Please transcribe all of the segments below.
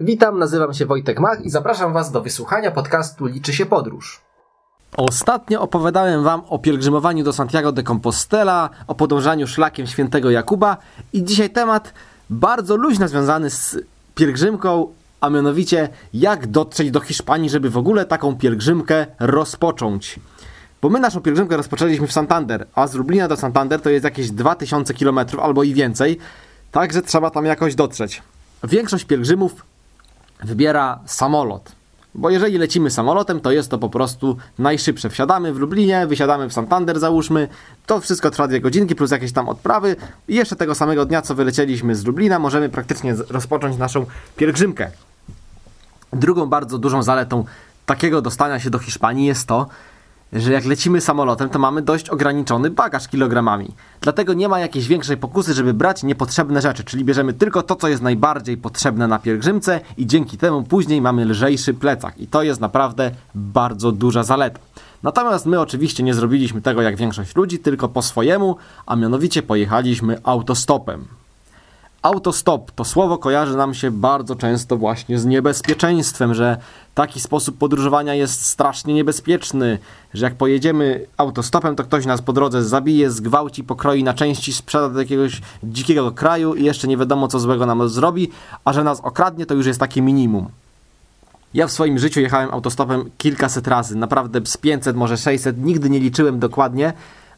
Witam, nazywam się Wojtek Mach i zapraszam Was do wysłuchania podcastu Liczy się podróż. Ostatnio opowiadałem Wam o pielgrzymowaniu do Santiago de Compostela, o podążaniu szlakiem świętego Jakuba i dzisiaj temat bardzo luźno związany z pielgrzymką, a mianowicie jak dotrzeć do Hiszpanii, żeby w ogóle taką pielgrzymkę rozpocząć. Bo my naszą pielgrzymkę rozpoczęliśmy w Santander, a z Lublina do Santander to jest jakieś 2000 km albo i więcej, także trzeba tam jakoś dotrzeć. Większość pielgrzymów wybiera samolot. Bo jeżeli lecimy samolotem, to jest to po prostu najszybsze. Wsiadamy w Lublinie, wysiadamy w Santander, załóżmy. To wszystko trwa dwie godzinki plus jakieś tam odprawy. I jeszcze tego samego dnia, co wylecieliśmy z Lublina, możemy praktycznie rozpocząć naszą pielgrzymkę. Drugą bardzo dużą zaletą takiego dostania się do Hiszpanii jest to, że jak lecimy samolotem, to mamy dość ograniczony bagaż kilogramami. Dlatego nie ma jakiejś większej pokusy, żeby brać niepotrzebne rzeczy, czyli bierzemy tylko to, co jest najbardziej potrzebne na pielgrzymce i dzięki temu później mamy lżejszy plecak. I to jest naprawdę bardzo duża zaleta. Natomiast my oczywiście nie zrobiliśmy tego jak większość ludzi, tylko po swojemu, a mianowicie pojechaliśmy autostopem. Autostop to słowo kojarzy nam się bardzo często właśnie z niebezpieczeństwem, że taki sposób podróżowania jest strasznie niebezpieczny, że jak pojedziemy autostopem, to ktoś nas po drodze zabije, zgwałci, pokroi na części, sprzeda do jakiegoś dzikiego kraju i jeszcze nie wiadomo co złego nam zrobi, a że nas okradnie, to już jest takie minimum. Ja w swoim życiu jechałem autostopem kilkaset razy, naprawdę z 500, może 600, nigdy nie liczyłem dokładnie,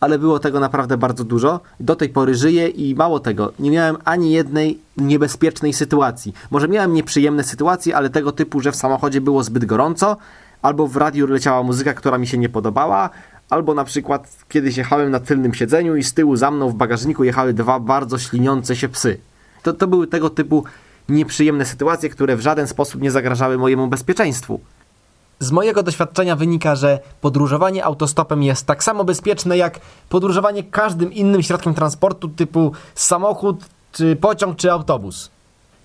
ale było tego naprawdę bardzo dużo. Do tej pory żyję i mało tego, nie miałem ani jednej niebezpiecznej sytuacji. Może miałem nieprzyjemne sytuacje, ale tego typu, że w samochodzie było zbyt gorąco, albo w radiu leciała muzyka, która mi się nie podobała, albo na przykład kiedyś jechałem na tylnym siedzeniu i z tyłu za mną w bagażniku jechały dwa bardzo śliniące się psy. To, to były tego typu nieprzyjemne sytuacje, które w żaden sposób nie zagrażały mojemu bezpieczeństwu. Z mojego doświadczenia wynika, że podróżowanie autostopem jest tak samo bezpieczne jak podróżowanie każdym innym środkiem transportu typu samochód, czy pociąg, czy autobus.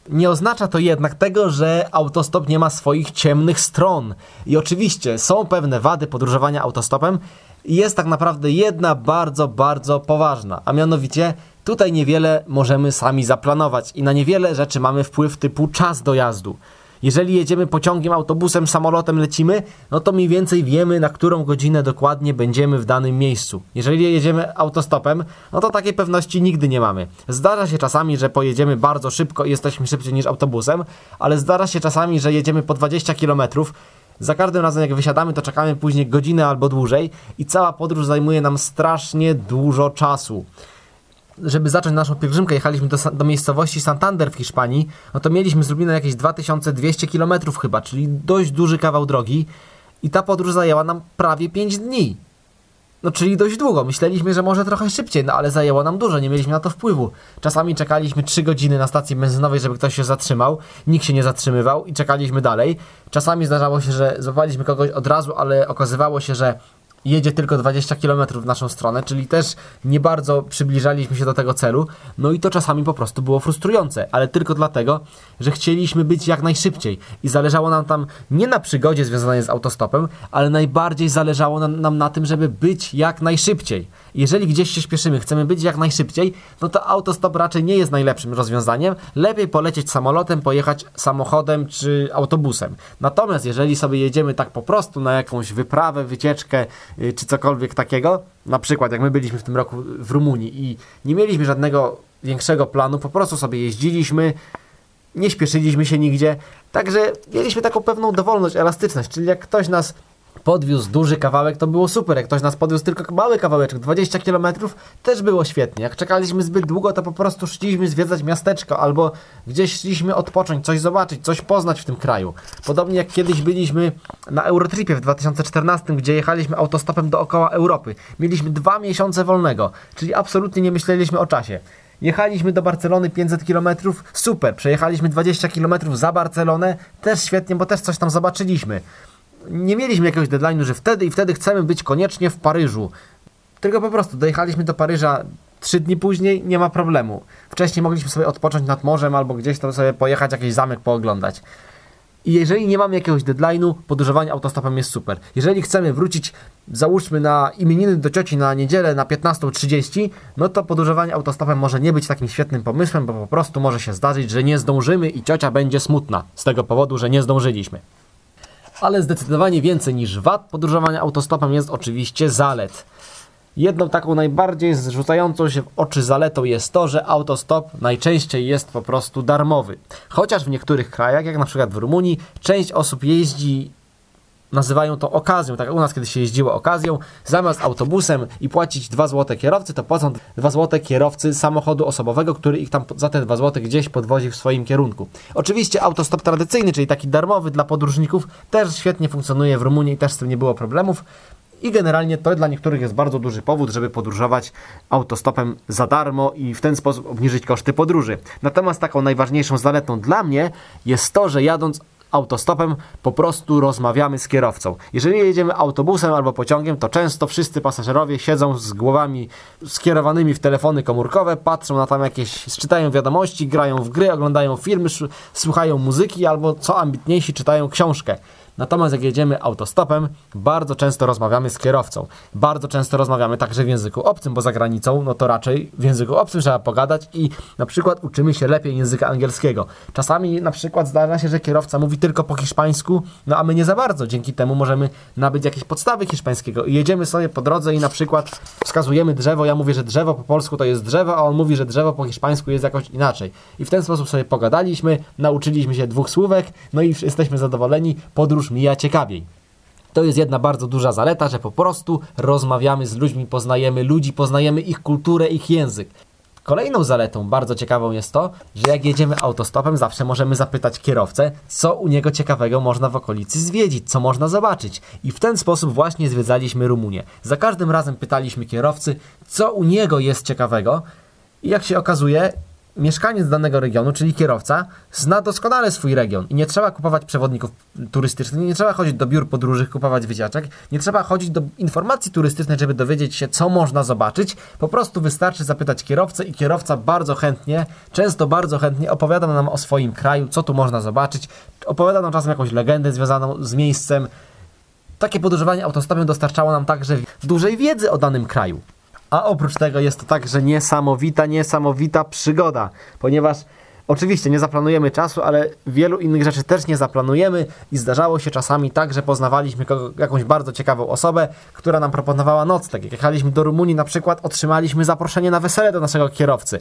Nie oznacza to jednak tego, że autostop nie ma swoich ciemnych stron. I oczywiście są pewne wady podróżowania autostopem. Jest tak naprawdę jedna bardzo, bardzo poważna, a mianowicie tutaj niewiele możemy sami zaplanować i na niewiele rzeczy mamy wpływ typu czas dojazdu. Jeżeli jedziemy pociągiem, autobusem, samolotem lecimy, no to mniej więcej wiemy, na którą godzinę dokładnie będziemy w danym miejscu. Jeżeli jedziemy autostopem, no to takiej pewności nigdy nie mamy. Zdarza się czasami, że pojedziemy bardzo szybko i jesteśmy szybciej niż autobusem, ale zdarza się czasami, że jedziemy po 20 km. Za każdym razem, jak wysiadamy, to czekamy później godzinę albo dłużej i cała podróż zajmuje nam strasznie dużo czasu żeby zacząć naszą pielgrzymkę, jechaliśmy do, do, miejscowości Santander w Hiszpanii, no to mieliśmy z Lublina jakieś 2200 km chyba, czyli dość duży kawał drogi i ta podróż zajęła nam prawie 5 dni. No czyli dość długo. Myśleliśmy, że może trochę szybciej, no ale zajęło nam dużo, nie mieliśmy na to wpływu. Czasami czekaliśmy 3 godziny na stacji benzynowej, żeby ktoś się zatrzymał, nikt się nie zatrzymywał i czekaliśmy dalej. Czasami zdarzało się, że złapaliśmy kogoś od razu, ale okazywało się, że jedzie tylko 20 km w naszą stronę, czyli też nie bardzo przybliżaliśmy się do tego celu. No i to czasami po prostu było frustrujące, ale tylko dlatego, że chcieliśmy być jak najszybciej i zależało nam tam nie na przygodzie związanej z autostopem, ale najbardziej zależało nam, nam na tym, żeby być jak najszybciej. Jeżeli gdzieś się śpieszymy, chcemy być jak najszybciej, no to autostop raczej nie jest najlepszym rozwiązaniem. Lepiej polecieć samolotem, pojechać samochodem czy autobusem. Natomiast jeżeli sobie jedziemy tak po prostu na jakąś wyprawę, wycieczkę Y, czy cokolwiek takiego. Na przykład, jak my byliśmy w tym roku w Rumunii i nie mieliśmy żadnego większego planu, po prostu sobie jeździliśmy, nie śpieszyliśmy się nigdzie, także mieliśmy taką pewną dowolność, elastyczność, czyli jak ktoś nas podwiózł duży kawałek, to było super. Jak ktoś nas podwiózł tylko mały kawałeczek, 20 km, też było świetnie. Jak czekaliśmy zbyt długo, to po prostu szliśmy zwiedzać miasteczko albo gdzieś szliśmy odpocząć, coś zobaczyć, coś poznać w tym kraju. Podobnie jak kiedyś byliśmy na Eurotripie w 2014, gdzie jechaliśmy autostopem dookoła Europy. Mieliśmy dwa miesiące wolnego, czyli absolutnie nie myśleliśmy o czasie. Jechaliśmy do Barcelony 500 km, super. Przejechaliśmy 20 km za Barcelonę, też świetnie, bo też coś tam zobaczyliśmy nie mieliśmy jakiegoś deadline'u, że wtedy i wtedy chcemy być koniecznie w Paryżu. Tylko po prostu dojechaliśmy do Paryża trzy dni później, nie ma problemu. Wcześniej mogliśmy sobie odpocząć nad morzem albo gdzieś tam sobie pojechać, jakiś zamek pooglądać. I jeżeli nie mamy jakiegoś deadline'u, podróżowanie autostopem jest super. Jeżeli chcemy wrócić, załóżmy na imieniny do cioci na niedzielę na 15.30, no to podróżowanie autostopem może nie być takim świetnym pomysłem, bo po prostu może się zdarzyć, że nie zdążymy i ciocia będzie smutna z tego powodu, że nie zdążyliśmy. Ale zdecydowanie więcej niż wad podróżowania autostopem jest oczywiście zalet. Jedną taką najbardziej zrzucającą się w oczy zaletą jest to, że autostop najczęściej jest po prostu darmowy. Chociaż w niektórych krajach, jak na przykład w Rumunii, część osób jeździ nazywają to okazją, tak jak u nas kiedyś się jeździło okazją, zamiast autobusem i płacić 2 zł kierowcy, to płacą 2 zł kierowcy samochodu osobowego, który ich tam za te 2 zł gdzieś podwozi w swoim kierunku. Oczywiście autostop tradycyjny, czyli taki darmowy dla podróżników, też świetnie funkcjonuje w Rumunii i też z tym nie było problemów. I generalnie to dla niektórych jest bardzo duży powód, żeby podróżować autostopem za darmo i w ten sposób obniżyć koszty podróży. Natomiast taką najważniejszą zaletą dla mnie jest to, że jadąc autostopem po prostu rozmawiamy z kierowcą. Jeżeli jedziemy autobusem albo pociągiem, to często wszyscy pasażerowie siedzą z głowami skierowanymi w telefony komórkowe, patrzą na tam jakieś, czytają wiadomości, grają w gry, oglądają filmy, słuchają muzyki albo co ambitniejsi czytają książkę. Natomiast jak jedziemy autostopem, bardzo często rozmawiamy z kierowcą. Bardzo często rozmawiamy także w języku obcym, bo za granicą, no to raczej w języku obcym trzeba pogadać i na przykład uczymy się lepiej języka angielskiego. Czasami na przykład zdarza się, że kierowca mówi tylko po hiszpańsku, no a my nie za bardzo. Dzięki temu możemy nabyć jakieś podstawy hiszpańskiego i jedziemy sobie po drodze i na przykład wskazujemy drzewo, ja mówię, że drzewo po polsku to jest drzewo, a on mówi, że drzewo po hiszpańsku jest jakoś inaczej. I w ten sposób sobie pogadaliśmy, nauczyliśmy się dwóch słówek, no i jesteśmy zadowoleni, podróż mija ciekawiej. To jest jedna bardzo duża zaleta, że po prostu rozmawiamy z ludźmi, poznajemy ludzi, poznajemy ich kulturę, ich język. Kolejną zaletą bardzo ciekawą jest to, że jak jedziemy autostopem, zawsze możemy zapytać kierowcę, co u niego ciekawego można w okolicy zwiedzić, co można zobaczyć. I w ten sposób właśnie zwiedzaliśmy Rumunię. Za każdym razem pytaliśmy kierowcy, co u niego jest ciekawego. I jak się okazuje, mieszkaniec danego regionu, czyli kierowca, zna doskonale swój region i nie trzeba kupować przewodników turystycznych, nie trzeba chodzić do biur podróży, kupować wycieczek, nie trzeba chodzić do informacji turystycznej, żeby dowiedzieć się, co można zobaczyć. Po prostu wystarczy zapytać kierowcę i kierowca bardzo chętnie, często bardzo chętnie opowiada nam o swoim kraju, co tu można zobaczyć, opowiada nam czasem jakąś legendę związaną z miejscem. Takie podróżowanie autostopem dostarczało nam także dużej wiedzy o danym kraju. A oprócz tego jest to także niesamowita, niesamowita przygoda, ponieważ Oczywiście nie zaplanujemy czasu, ale wielu innych rzeczy też nie zaplanujemy i zdarzało się czasami tak, że poznawaliśmy kogo, jakąś bardzo ciekawą osobę, która nam proponowała nocleg. Jak jechaliśmy do Rumunii na przykład, otrzymaliśmy zaproszenie na wesele do naszego kierowcy.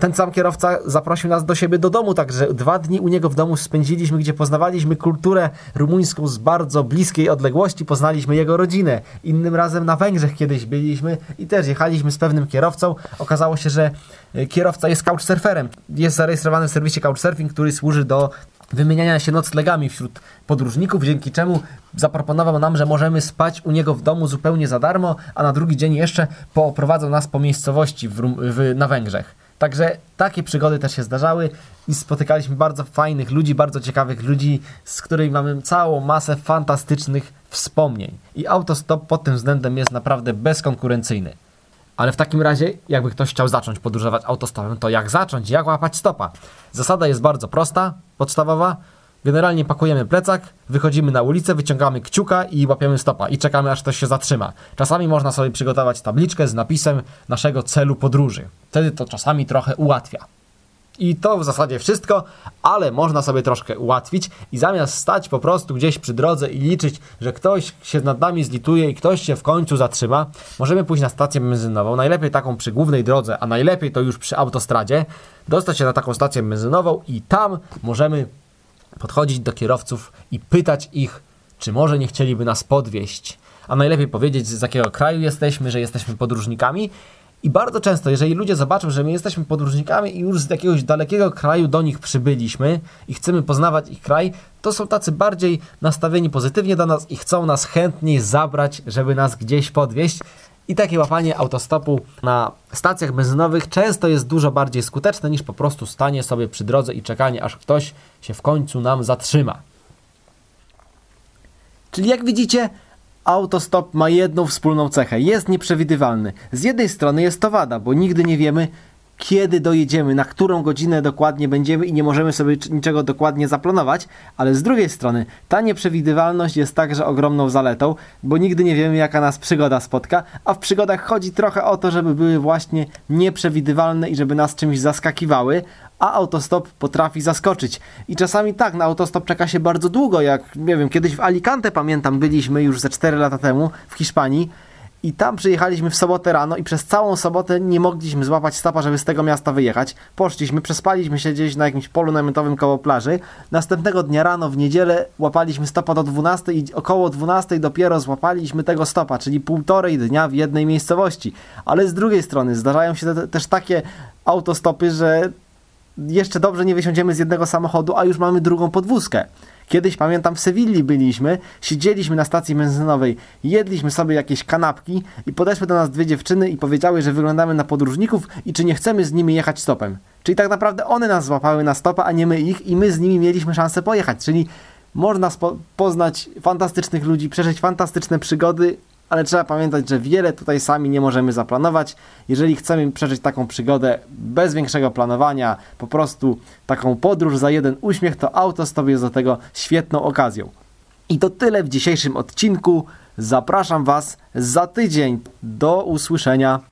Ten sam kierowca zaprosił nas do siebie do domu, także dwa dni u niego w domu spędziliśmy, gdzie poznawaliśmy kulturę rumuńską z bardzo bliskiej odległości, poznaliśmy jego rodzinę. Innym razem na Węgrzech kiedyś byliśmy i też jechaliśmy z pewnym kierowcą. Okazało się, że e, kierowca jest couchsurferem. Jest zarejestrowany w serwisie Couchsurfing, który służy do wymieniania się noclegami wśród podróżników, dzięki czemu zaproponował nam, że możemy spać u niego w domu zupełnie za darmo, a na drugi dzień jeszcze pooprowadzał nas po miejscowości w, w, na Węgrzech. Także takie przygody też się zdarzały i spotykaliśmy bardzo fajnych ludzi, bardzo ciekawych ludzi, z którymi mamy całą masę fantastycznych wspomnień. I autostop pod tym względem jest naprawdę bezkonkurencyjny. Ale w takim razie, jakby ktoś chciał zacząć podróżować autostopem, to jak zacząć? Jak łapać stopa? Zasada jest bardzo prosta, podstawowa. Generalnie pakujemy plecak, wychodzimy na ulicę, wyciągamy kciuka i łapiemy stopa i czekamy aż ktoś się zatrzyma. Czasami można sobie przygotować tabliczkę z napisem naszego celu podróży. Wtedy to czasami trochę ułatwia. I to w zasadzie wszystko, ale można sobie troszkę ułatwić i zamiast stać po prostu gdzieś przy drodze i liczyć, że ktoś się nad nami zlituje i ktoś się w końcu zatrzyma, możemy pójść na stację benzynową, najlepiej taką przy głównej drodze, a najlepiej to już przy autostradzie, dostać się na taką stację benzynową i tam możemy podchodzić do kierowców i pytać ich, czy może nie chcieliby nas podwieźć. A najlepiej powiedzieć, z jakiego kraju jesteśmy, że jesteśmy podróżnikami. I bardzo często, jeżeli ludzie zobaczą, że my jesteśmy podróżnikami i już z jakiegoś dalekiego kraju do nich przybyliśmy i chcemy poznawać ich kraj, to są tacy bardziej nastawieni pozytywnie do nas i chcą nas chętniej zabrać, żeby nas gdzieś podwieźć. I takie łapanie autostopu na stacjach benzynowych często jest dużo bardziej skuteczne niż po prostu stanie sobie przy drodze i czekanie, aż ktoś się w końcu nam zatrzyma. Czyli jak widzicie, autostop ma jedną wspólną cechę. Jest nieprzewidywalny. Z jednej strony jest to wada, bo nigdy nie wiemy, kiedy dojedziemy, na którą godzinę dokładnie będziemy i nie możemy sobie niczego dokładnie zaplanować, ale z drugiej strony ta nieprzewidywalność jest także ogromną zaletą, bo nigdy nie wiemy jaka nas przygoda spotka, a w przygodach chodzi trochę o to, żeby były właśnie nieprzewidywalne i żeby nas czymś zaskakiwały, a autostop potrafi zaskoczyć. I czasami tak, na autostop czeka się bardzo długo, jak nie wiem, kiedyś w Alicante pamiętam, byliśmy już ze 4 lata temu w Hiszpanii i tam przyjechaliśmy w sobotę rano i przez całą sobotę nie mogliśmy złapać stopa, żeby z tego miasta wyjechać. Poszliśmy, przespaliśmy się gdzieś na jakimś polu namiotowym koło plaży. Następnego dnia rano w niedzielę łapaliśmy stopa do 12 i około 12 dopiero złapaliśmy tego stopa, czyli półtorej dnia w jednej miejscowości. Ale z drugiej strony zdarzają się te, też takie autostopy, że jeszcze dobrze nie wysiądziemy z jednego samochodu, a już mamy drugą podwózkę. Kiedyś pamiętam w Sewilli byliśmy, siedzieliśmy na stacji benzynowej, jedliśmy sobie jakieś kanapki i podeszły do nas dwie dziewczyny i powiedziały, że wyglądamy na podróżników i czy nie chcemy z nimi jechać stopem. Czyli tak naprawdę one nas złapały na stopa, a nie my ich i my z nimi mieliśmy szansę pojechać. Czyli można poznać fantastycznych ludzi, przeżyć fantastyczne przygody, ale trzeba pamiętać, że wiele tutaj sami nie możemy zaplanować. Jeżeli chcemy przeżyć taką przygodę bez większego planowania, po prostu taką podróż za jeden uśmiech, to autostop jest do tego świetną okazją. I to tyle w dzisiejszym odcinku. Zapraszam Was za tydzień. Do usłyszenia.